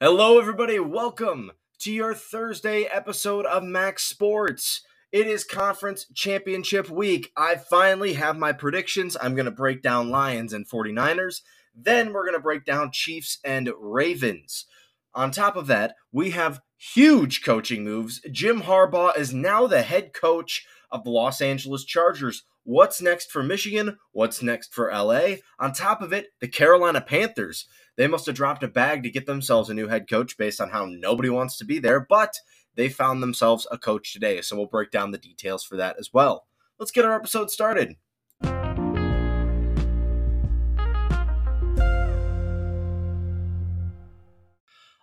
Hello, everybody. Welcome to your Thursday episode of Max'd Sports. It is conference championship week. I finally have my predictions. I'm going to break down Lions and 49ers. Then we're going to break down Chiefs and Ravens. On top of that, we have huge coaching moves. Jim Harbaugh is now the head coach of the Los Angeles Chargers. What's next for Michigan? What's next for LA? On top of it, the Carolina Panthers. They must have dropped a bag to get themselves a new head coach based on how nobody wants to be there, but they found themselves a coach today. So we'll break down the details for that as well. Let's get our episode started.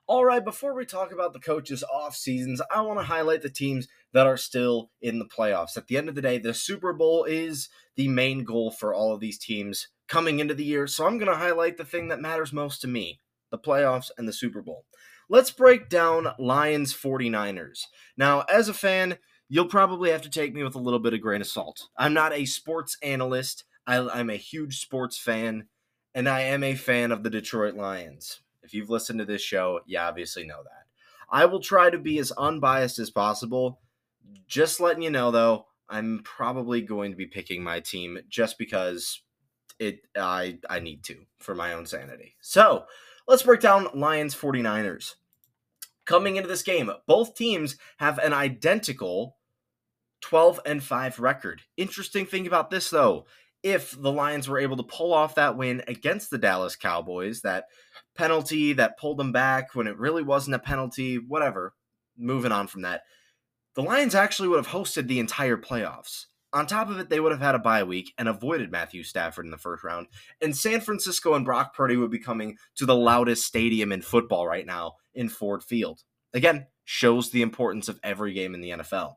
All right, before we talk about the coaches' off seasons, I want to highlight the teams that are still in the playoffs. At the end of the day, the Super Bowl is the main goal for all of these teams coming into the year. So I'm going to highlight the thing that matters most to me the playoffs and the Super Bowl. Let's break down Lions 49ers. Now, as a fan, you'll probably have to take me with a little bit of grain of salt. I'm not a sports analyst, I, I'm a huge sports fan, and I am a fan of the Detroit Lions. If you've listened to this show, you obviously know that. I will try to be as unbiased as possible. Just letting you know, though, I'm probably going to be picking my team just because it I I need to for my own sanity. So let's break down Lions 49ers. Coming into this game, both teams have an identical 12 and 5 record. Interesting thing about this though, if the Lions were able to pull off that win against the Dallas Cowboys, that penalty that pulled them back when it really wasn't a penalty, whatever. Moving on from that. The Lions actually would have hosted the entire playoffs. On top of it, they would have had a bye week and avoided Matthew Stafford in the first round. And San Francisco and Brock Purdy would be coming to the loudest stadium in football right now in Ford Field. Again, shows the importance of every game in the NFL.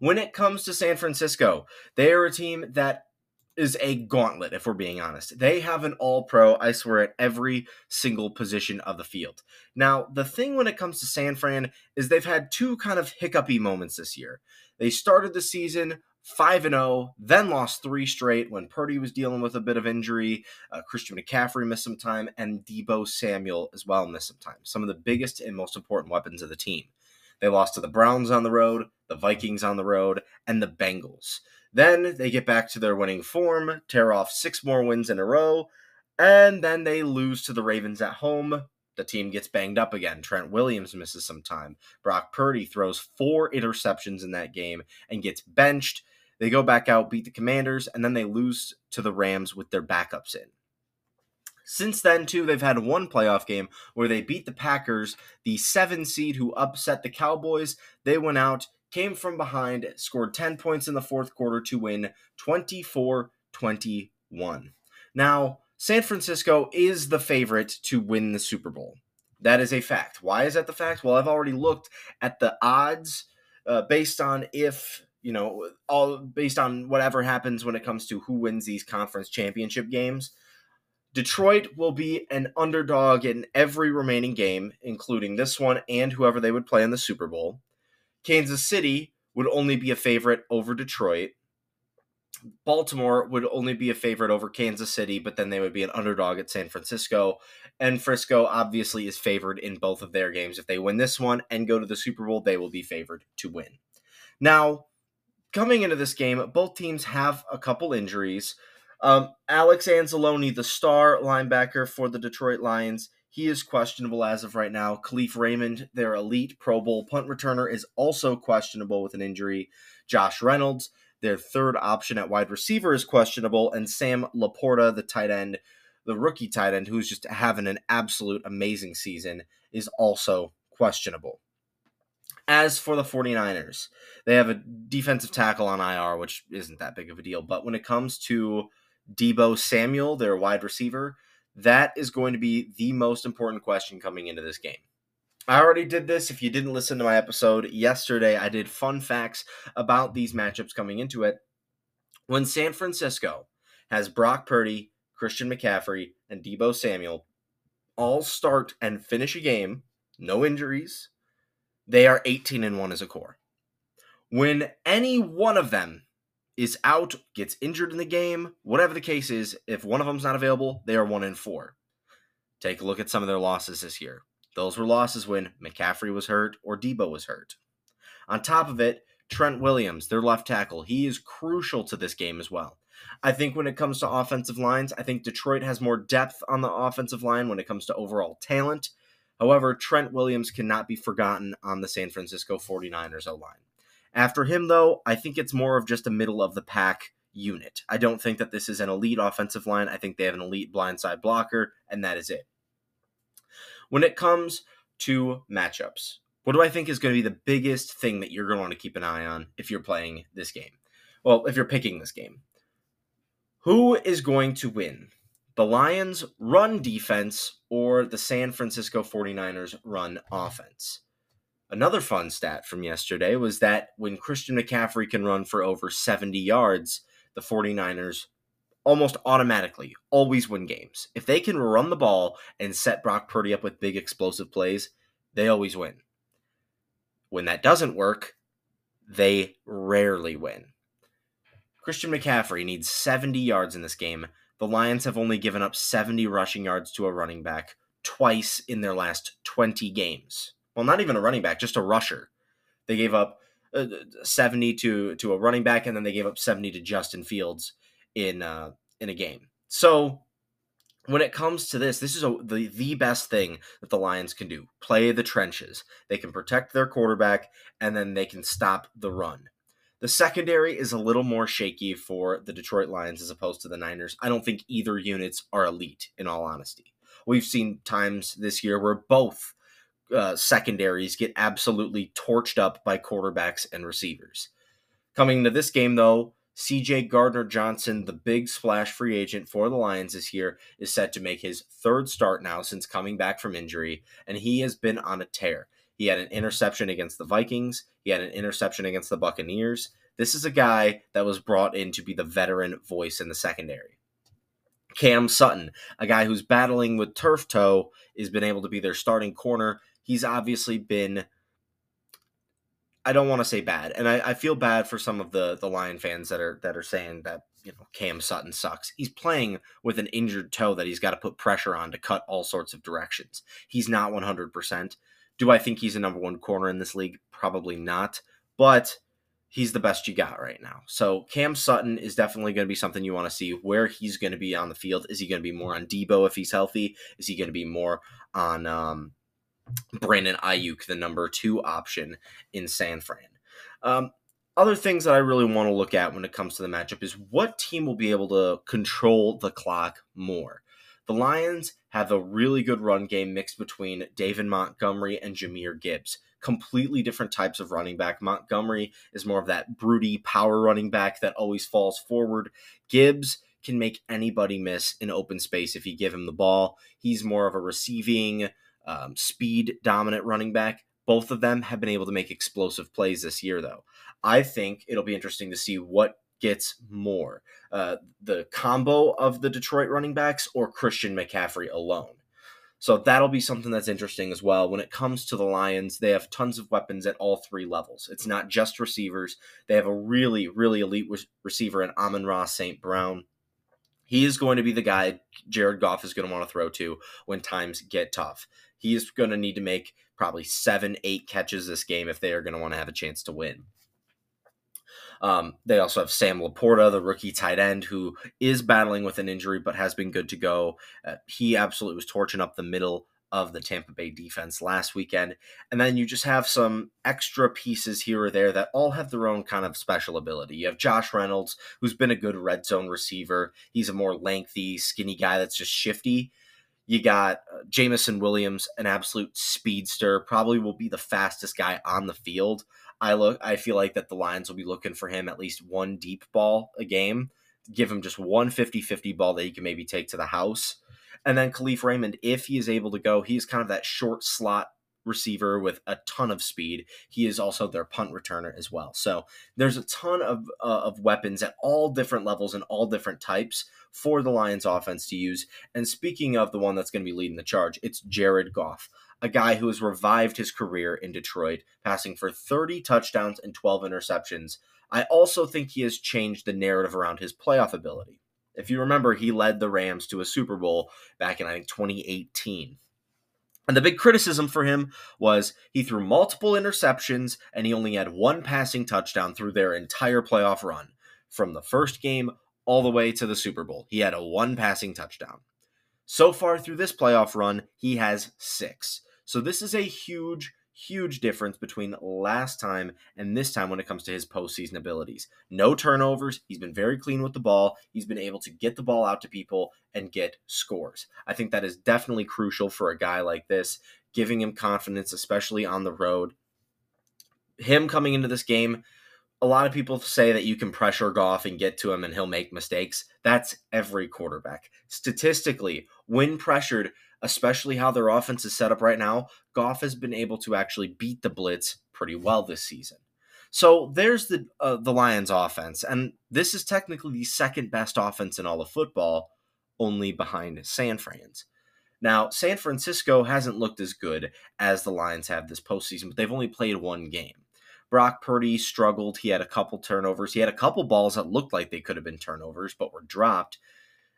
When it comes to San Francisco, they are a team that is a gauntlet, if we're being honest. They have an all pro, I swear, at every single position of the field. Now, the thing when it comes to San Fran is they've had two kind of hiccupy moments this year. They started the season 5 and 0, then lost three straight when Purdy was dealing with a bit of injury. Uh, Christian McCaffrey missed some time, and Deebo Samuel as well missed some time. Some of the biggest and most important weapons of the team. They lost to the Browns on the road, the Vikings on the road, and the Bengals. Then they get back to their winning form, tear off six more wins in a row, and then they lose to the Ravens at home. The team gets banged up again. Trent Williams misses some time. Brock Purdy throws four interceptions in that game and gets benched. They go back out, beat the Commanders, and then they lose to the Rams with their backups in. Since then, too, they've had one playoff game where they beat the Packers, the seven seed who upset the Cowboys. They went out came from behind, scored 10 points in the fourth quarter to win 24 21. Now, San Francisco is the favorite to win the Super Bowl. That is a fact. Why is that the fact? Well, I've already looked at the odds uh, based on if, you know, all based on whatever happens when it comes to who wins these conference championship games. Detroit will be an underdog in every remaining game, including this one and whoever they would play in the Super Bowl. Kansas City would only be a favorite over Detroit. Baltimore would only be a favorite over Kansas City, but then they would be an underdog at San Francisco. And Frisco obviously is favored in both of their games. If they win this one and go to the Super Bowl, they will be favored to win. Now, coming into this game, both teams have a couple injuries. Um, Alex Anzalone, the star linebacker for the Detroit Lions, he is questionable as of right now. Kalif Raymond, their elite Pro Bowl punt returner, is also questionable with an injury. Josh Reynolds, their third option at wide receiver, is questionable. And Sam LaPorta, the tight end, the rookie tight end, who's just having an absolute amazing season, is also questionable. As for the 49ers, they have a defensive tackle on IR, which isn't that big of a deal. But when it comes to Deebo Samuel, their wide receiver, that is going to be the most important question coming into this game. I already did this. If you didn't listen to my episode yesterday, I did fun facts about these matchups coming into it. When San Francisco has Brock Purdy, Christian McCaffrey, and Deebo Samuel all start and finish a game, no injuries, they are 18 and 1 as a core. When any one of them is out, gets injured in the game, whatever the case is, if one of them's not available, they are one in four. Take a look at some of their losses this year. Those were losses when McCaffrey was hurt or Deebo was hurt. On top of it, Trent Williams, their left tackle, he is crucial to this game as well. I think when it comes to offensive lines, I think Detroit has more depth on the offensive line when it comes to overall talent. However, Trent Williams cannot be forgotten on the San Francisco 49ers O line. After him, though, I think it's more of just a middle of the pack unit. I don't think that this is an elite offensive line. I think they have an elite blindside blocker, and that is it. When it comes to matchups, what do I think is going to be the biggest thing that you're going to want to keep an eye on if you're playing this game? Well, if you're picking this game, who is going to win? The Lions' run defense or the San Francisco 49ers' run offense? Another fun stat from yesterday was that when Christian McCaffrey can run for over 70 yards, the 49ers almost automatically always win games. If they can run the ball and set Brock Purdy up with big explosive plays, they always win. When that doesn't work, they rarely win. Christian McCaffrey needs 70 yards in this game. The Lions have only given up 70 rushing yards to a running back twice in their last 20 games. Well, not even a running back, just a rusher. They gave up uh, 70 to to a running back and then they gave up 70 to Justin Fields in uh, in a game. So when it comes to this, this is a, the the best thing that the Lions can do. Play the trenches. They can protect their quarterback and then they can stop the run. The secondary is a little more shaky for the Detroit Lions as opposed to the Niners. I don't think either units are elite in all honesty. We've seen times this year where both uh, secondaries get absolutely torched up by quarterbacks and receivers. Coming to this game though, CJ Gardner Johnson, the big splash free agent for the Lions this year, is set to make his third start now since coming back from injury, and he has been on a tear. He had an interception against the Vikings, he had an interception against the Buccaneers. This is a guy that was brought in to be the veteran voice in the secondary. Cam Sutton, a guy who's battling with turf toe, has been able to be their starting corner. He's obviously been I don't want to say bad, and I, I, feel bad for some of the the Lion fans that are that are saying that you know Cam Sutton sucks. He's playing with an injured toe that he's got to put pressure on to cut all sorts of directions. He's not 100%. Do I think he's a number one corner in this league? Probably not, but he's the best you got right now. So Cam Sutton is definitely going to be something you want to see where he's going to be on the field. Is he going to be more on Deebo if he's healthy? Is he going to be more on um, Brandon Aiyuk, the number two option in San Fran. Um, other things that I really want to look at when it comes to the matchup is what team will be able to control the clock more. The Lions have a really good run game mixed between David Montgomery and Jahmyr Gibbs. Completely different types of running back. Montgomery is more of that broody power running back that always falls forward. Gibbs can make anybody miss in open space if you give him the ball. He's more of a receiving, um, speed dominant running back. Both of them have been able to make explosive plays this year, though. I think it'll be interesting to see what gets more uh, the combo of the Detroit running backs or Christian McCaffrey alone. So that'll be something that's interesting as well. When it comes to the Lions, they have tons of weapons at all three levels. It's not just receivers. They have a really, really elite receiver in Amon-Ra St. Brown. He is going to be the guy Jared Goff is going to want to throw to when times get tough. He's going to need to make probably seven, eight catches this game if they are going to want to have a chance to win. Um, they also have Sam LaPorta, the rookie tight end, who is battling with an injury but has been good to go. Uh, he absolutely was torching up the middle of the Tampa Bay defense last weekend. And then you just have some extra pieces here or there that all have their own kind of special ability. You have Josh Reynolds, who's been a good red zone receiver. He's a more lengthy, skinny guy that's just shifty. You got uh, Jameson Williams, an absolute speedster, probably will be the fastest guy on the field. I look I feel like that the Lions will be looking for him at least one deep ball a game. Give him just one 50-50 ball that he can maybe take to the house. And then Kalif Raymond, if he is able to go, he's kind of that short slot receiver with a ton of speed. He is also their punt returner as well. So there's a ton of uh, of weapons at all different levels and all different types for the Lions offense to use. And speaking of the one that's going to be leading the charge, it's Jared Goff, a guy who has revived his career in Detroit, passing for 30 touchdowns and 12 interceptions. I also think he has changed the narrative around his playoff ability. If you remember, he led the Rams to a Super Bowl back in I think 2018 And the big criticism for him was he threw multiple interceptions and he only had one passing touchdown through their entire playoff run. From the first game all the way to the Super Bowl, he had a one passing touchdown. So far through this playoff run, he has six. So this is a huge, huge difference between last time and this time when it comes to his postseason abilities. No turnovers. He's been very clean with the ball. He's been able to get the ball out to people and get scores. I think that is definitely crucial for a guy like this, giving him confidence, especially on the road. Him coming into this game, a lot of people say that you can pressure Goff and get to him and he'll make mistakes. That's every quarterback. Statistically, when pressured, especially how their offense is set up right now, Goff has been able to actually beat the blitz pretty well this season. So there's the uh, the Lions offense and this is technically the second best offense in all of football, only behind San Fran's. Now, San Francisco hasn't looked as good as the Lions have this postseason, but they've only played one game. Brock Purdy struggled. He had a couple turnovers. He had a couple balls that looked like they could have been turnovers, but were dropped.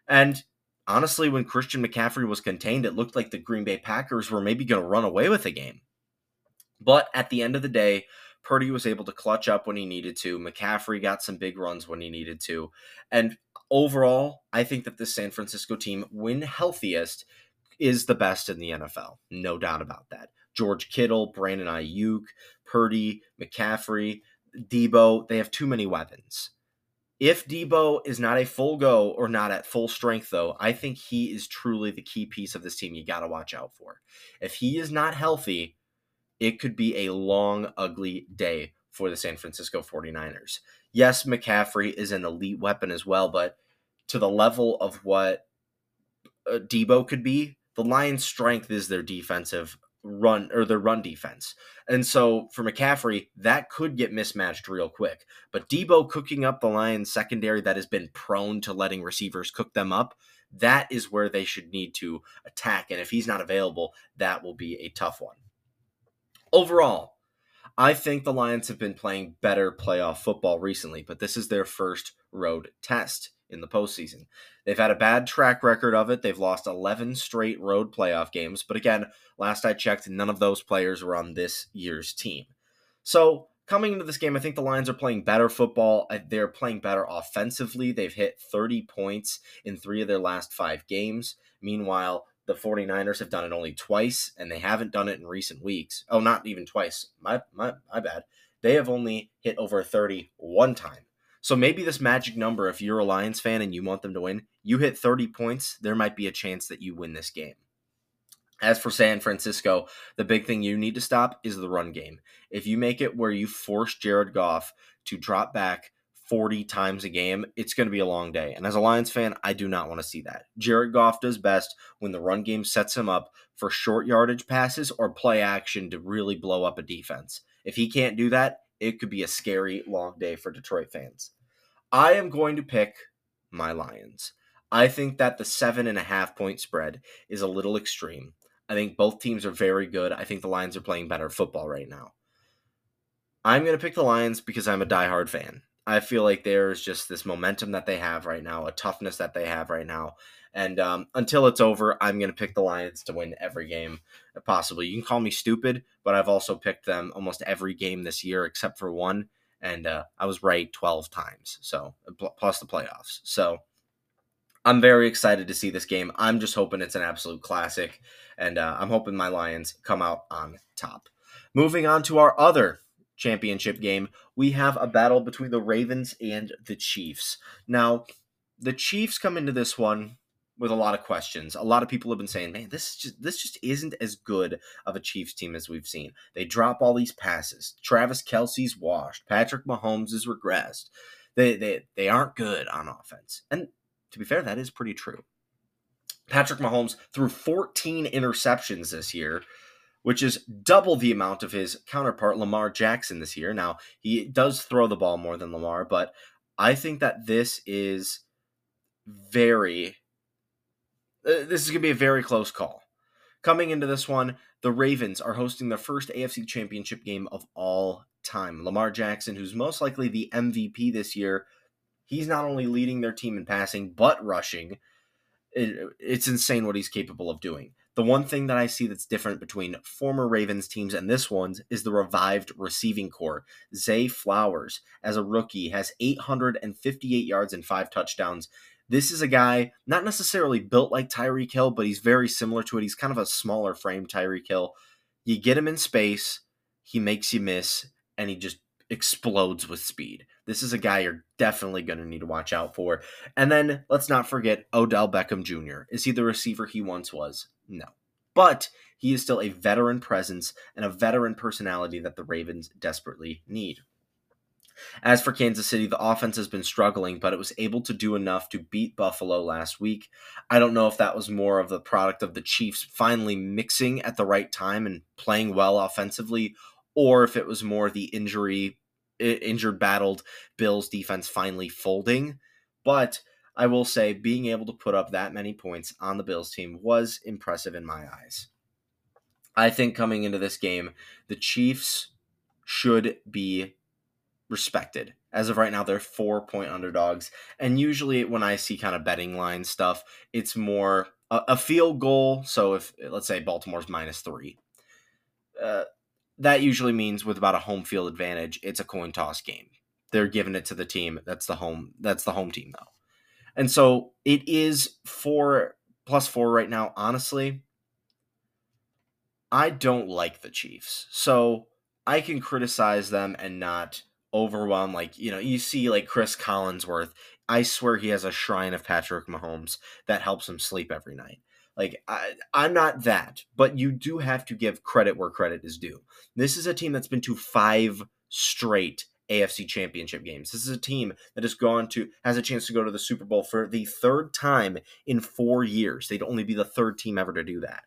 And honestly, when Christian McCaffrey was contained, it looked like the Green Bay Packers were maybe going to run away with the game. But at the end of the day, Purdy was able to clutch up when he needed to. McCaffrey got some big runs when he needed to. And overall, I think that the San Francisco team, when healthiest, is the best in the NFL. No doubt about that. George Kittle, Brandon Aiyuk, Purdy, McCaffrey, Deebo. They have too many weapons. If Deebo is not a full go or not at full strength, though, I think he is truly the key piece of this team you got to watch out for. If he is not healthy, it could be a long, ugly day for the San Francisco 49ers. Yes, McCaffrey is an elite weapon as well, but to the level of what uh, Deebo could be, the Lions' strength is their defensive run or their run defense. And so for McCaffrey, that could get mismatched real quick. But Deebo cooking up the Lions secondary that has been prone to letting receivers cook them up, that is where they should need to attack. And if he's not available, that will be a tough one. Overall, I think the Lions have been playing better playoff football recently, but this is their first road test in the postseason. They've had a bad track record of it. They've lost 11 straight road playoff games. But again, last I checked, none of those players were on this year's team. So coming into this game, I think the Lions are playing better football. Uh, they're playing better offensively. They've hit 30 points in three of their last five games. Meanwhile, the 49ers have done it only twice, and they haven't done it in recent weeks. Oh, not even twice. My, my, my bad. They have only hit over 30 one time. So maybe this magic number, if you're a Lions fan and you want them to win, you hit 30 points, there might be a chance that you win this game. As for San Francisco, the big thing you need to stop is the run game. If you make it where you force Jared Goff to drop back 40 times a game, it's going to be a long day. And as a Lions fan, I do not want to see that. Jared Goff does best when the run game sets him up for short yardage passes or play action to really blow up a defense. If he can't do that, it could be a scary long day for Detroit fans. I am going to pick my Lions. I think that the seven and a half point spread is a little extreme. I think both teams are very good. I think the Lions are playing better football right now. I'm going to pick the Lions because I'm a diehard fan. I feel like there's just this momentum that they have right now, a toughness that they have right now. And um, until it's over, I'm going to pick the Lions to win every game possibly. You can call me stupid, but I've also picked them almost every game this year except for one. And uh, I was right 12 times, so plus the playoffs. So I'm very excited to see this game. I'm just hoping it's an absolute classic, and uh, I'm hoping my Lions come out on top. Moving on to our other championship game, we have a battle between the Ravens and the Chiefs. Now, the Chiefs come into this one with a lot of questions. A lot of people have been saying, "Man, this just this just isn't as good of a Chiefs team as we've seen. They drop all these passes. Travis Kelce's washed. Patrick Mahomes is regressed. They they they aren't good on offense." And to be fair, that is pretty true. Patrick Mahomes threw 14 interceptions this year, which is double the amount of his counterpart Lamar Jackson this year. Now, he does throw the ball more than Lamar, but I think that this is very uh, this is going to be a very close call. Coming into this one, the Ravens are hosting their first AFC championship game of all time. Lamar Jackson, who's most likely the MVP this year, he's not only leading their team in passing, but rushing. It, it's insane what he's capable of doing. The one thing that I see that's different between former Ravens teams and this one's is the revived receiving corps. Zay Flowers, as a rookie, has 858 yards and five touchdowns. This is a guy not necessarily built like Tyreek Hill, but he's very similar to it. He's kind of a smaller frame Tyreek Hill. You get him in space, he makes you miss, and he just explodes with speed. This is a guy you're definitely going to need to watch out for. And then let's not forget Odell Beckham Jr. Is he the receiver he once was? No. But he is still a veteran presence and a veteran personality that the Ravens desperately need. As for Kansas City, the offense has been struggling, but it was able to do enough to beat Buffalo last week. I don't know if that was more of the product of the Chiefs finally mixing at the right time and playing well offensively, or if it was more the injury injured battled Bills defense finally folding. But I will say being able to put up that many points on the Bills team was impressive in my eyes. I think coming into this game, the Chiefs should be respected. As of right now, they're four point underdogs. And usually, when I see kind of betting line stuff, it's more a, a field goal. So, if let's say Baltimore's minus three, uh, that usually means with about a home field advantage, it's a coin toss game. They're giving it to the team that's the home that's the home team though. And so it is four plus four right now. Honestly, I don't like the Chiefs. So I can criticize them and not overwhelm like, you know, you see like Chris Collinsworth. I swear he has a shrine of Patrick Mahomes that helps him sleep every night. Like I, I'm not that, but you do have to give credit where credit is due. This is a team that's been to five straight AFC championship games. This is a team that has gone to has a chance to go to the Super Bowl for the third time in 4 years. They'd only be the third team ever to do that.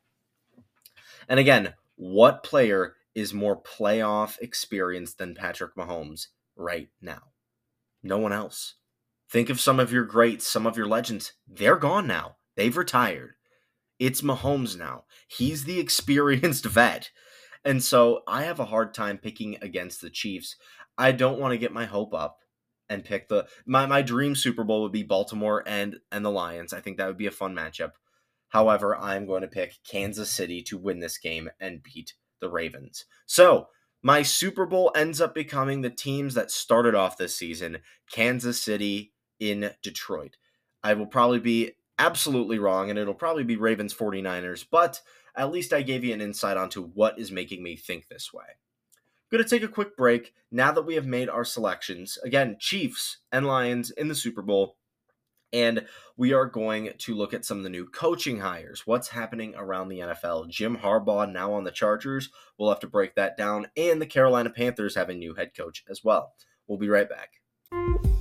And again, what player is more playoff experienced than Patrick Mahomes right now? No one else. Think of some of your greats, some of your legends. They're gone now. They've retired. It's Mahomes now. He's the experienced vet. And so I have a hard time picking against the Chiefs. I don't want to get my hope up and pick the my my dream Super Bowl would be Baltimore and and the Lions. I think that would be a fun matchup. However, I'm going to pick Kansas City to win this game and beat the Ravens. So, my Super Bowl ends up becoming the teams that started off this season, Kansas City in Detroit. I will probably be absolutely wrong, and it'll probably be Ravens 49ers, but at least I gave you an insight onto what is making me think this way. I'm going to take a quick break now that we have made our selections. Again, Chiefs and Lions in the Super Bowl. And we are going to look at some of the new coaching hires. What's happening around the NFL? Jim Harbaugh now on the Chargers. We'll have to break that down. And the Carolina Panthers have a new head coach as well. We'll be right back.